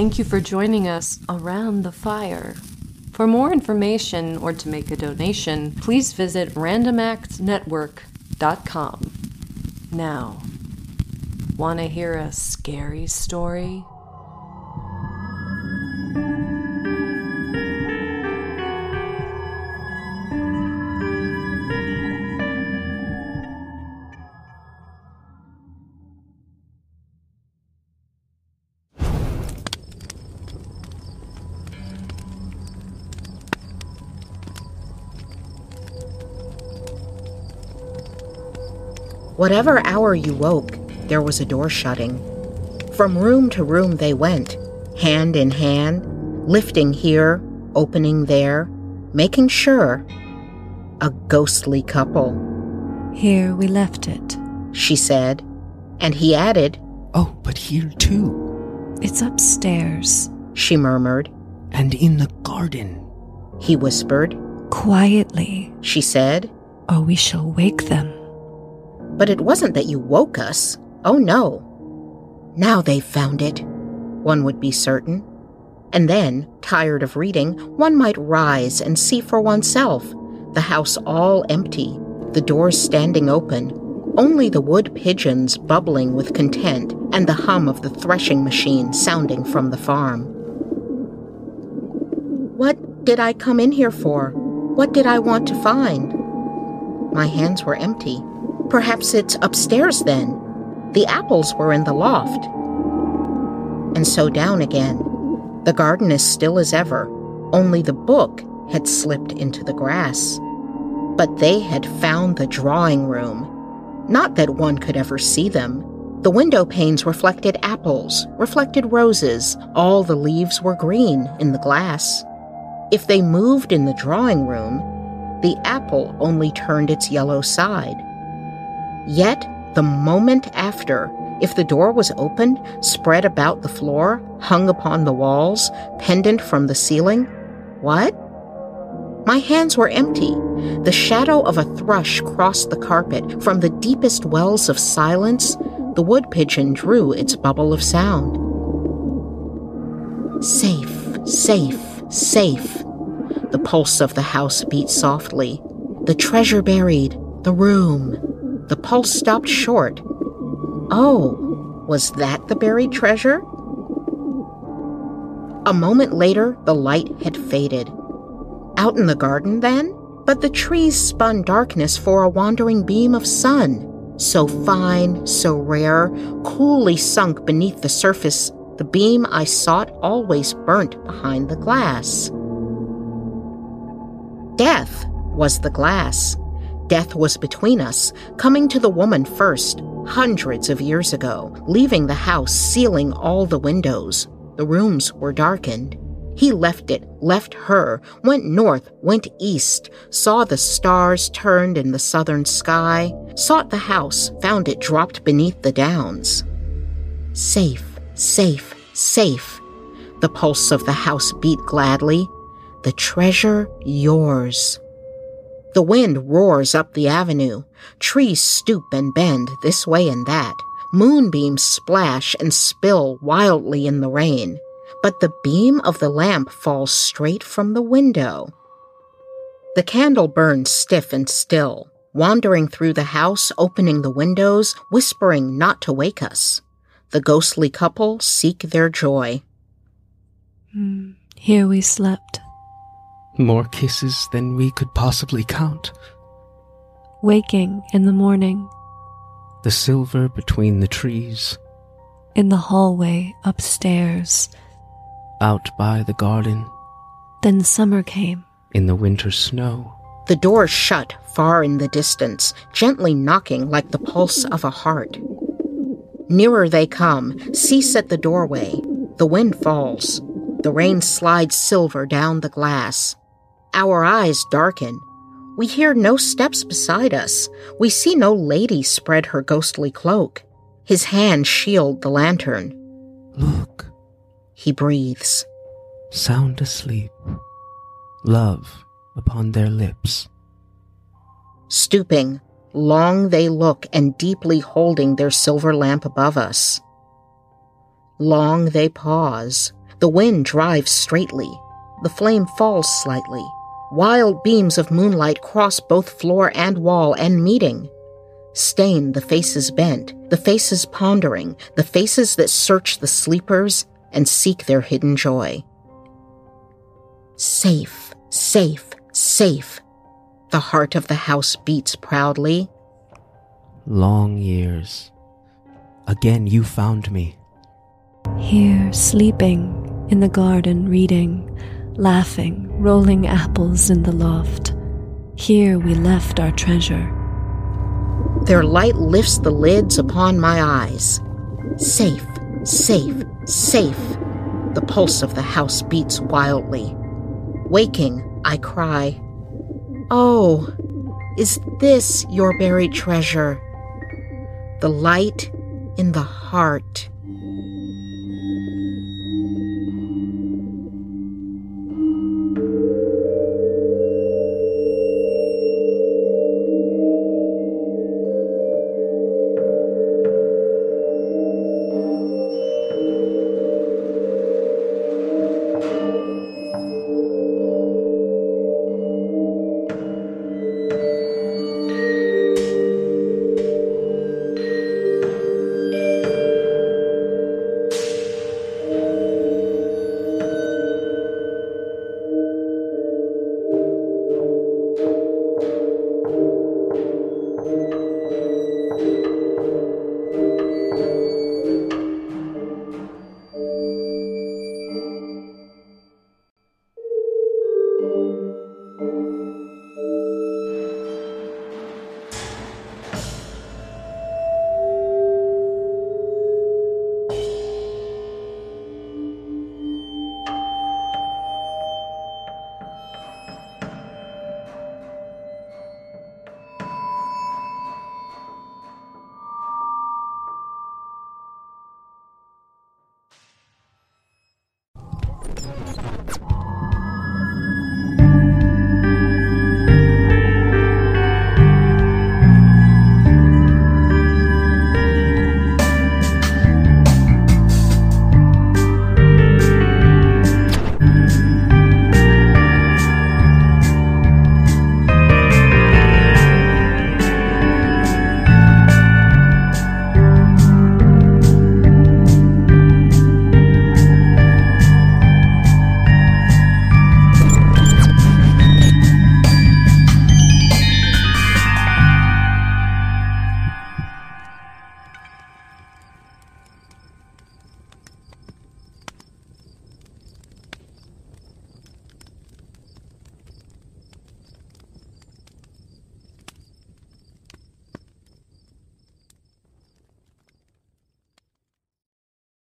Thank you for joining us around the fire. For more information or to make a donation, please visit randomactsnetwork.com. Now, want to hear a scary story? Whatever hour you woke, there was a door shutting. From room to room they went, hand in hand, lifting here, opening there, making sure. A ghostly couple, Here we left it. she said, and he added, Oh, but here too, It's upstairs. she murmured, and in the garden. he whispered, Quietly, she said, or we shall wake them. But it wasn't that you woke us. Oh no. Now they've found it, one would be certain. And then, tired of reading, one might rise and see for oneself the house all empty, the doors standing open, only the wood pigeons bubbling with content and the hum of the threshing machine sounding from the farm. What did I come in here for? What did I want to find? My hands were empty. Perhaps it's upstairs then. The apples were in the loft. And so down again. The garden is still as ever, only the book had slipped into the grass. But they had found the drawing room. Not that one could ever see them. The window panes reflected apples, reflected roses. All the leaves were green in the glass. If they moved in the drawing room, the apple only turned its yellow side. Yet, the moment after, if the door was opened, spread about the floor, hung upon the walls, pendant from the ceiling, what? My hands were empty. The shadow of a thrush crossed the carpet. From the deepest wells of silence, the wood pigeon drew its bubble of sound. Safe, safe, safe. The pulse of the house beat softly. The treasure buried, the room. The pulse stopped short. Oh, was that the buried treasure? A moment later, the light had faded. Out in the garden, then? But the trees spun darkness for a wandering beam of sun, so fine, so rare, coolly sunk beneath the surface. The beam I sought always burnt behind the glass. Death was the glass. Death was between us, coming to the woman first, hundreds of years ago, leaving the house, sealing all the windows. The rooms were darkened. He left it, left her, went north, went east, saw the stars turned in the southern sky, sought the house, found it dropped beneath the downs. Safe, safe, safe. The pulse of the house beat gladly. The treasure yours. The wind roars up the avenue. Trees stoop and bend this way and that. Moonbeams splash and spill wildly in the rain. But the beam of the lamp falls straight from the window. The candle burns stiff and still, wandering through the house, opening the windows, whispering not to wake us. The ghostly couple seek their joy. Hmm, Here we slept, More kisses than we could possibly count. waking in the morning, The silver between the trees, in the hallway upstairs. out by the garden, Then summer came. in the winter snow. The door shut far in the distance, gently knocking like the pulse of a heart. Nearer they come, cease at the doorway. The wind falls. The rain slides silver down the glass. Our eyes darken. We hear no steps beside us. We see no lady spread her ghostly cloak. His hand shield the lantern. Look, He breathes. sound asleep, love upon their lips. Stooping, long they look and deeply holding their silver lamp above us. Long they pause. The wind drives straightly. The flame falls slightly. Wild beams of moonlight cross both floor and wall and meeting. Stain the faces bent, the faces pondering, the faces that search the sleepers and seek their hidden joy. Safe, safe, safe. The heart of the house beats proudly. Long years. Again you found me. Here, sleeping, in the garden, reading, laughing, rolling apples in the loft. Here we left our treasure. Their light lifts the lids upon my eyes. Safe, safe, safe. The pulse of the house beats wildly. Waking, I cry, Oh, is this your buried treasure? The light in the heart.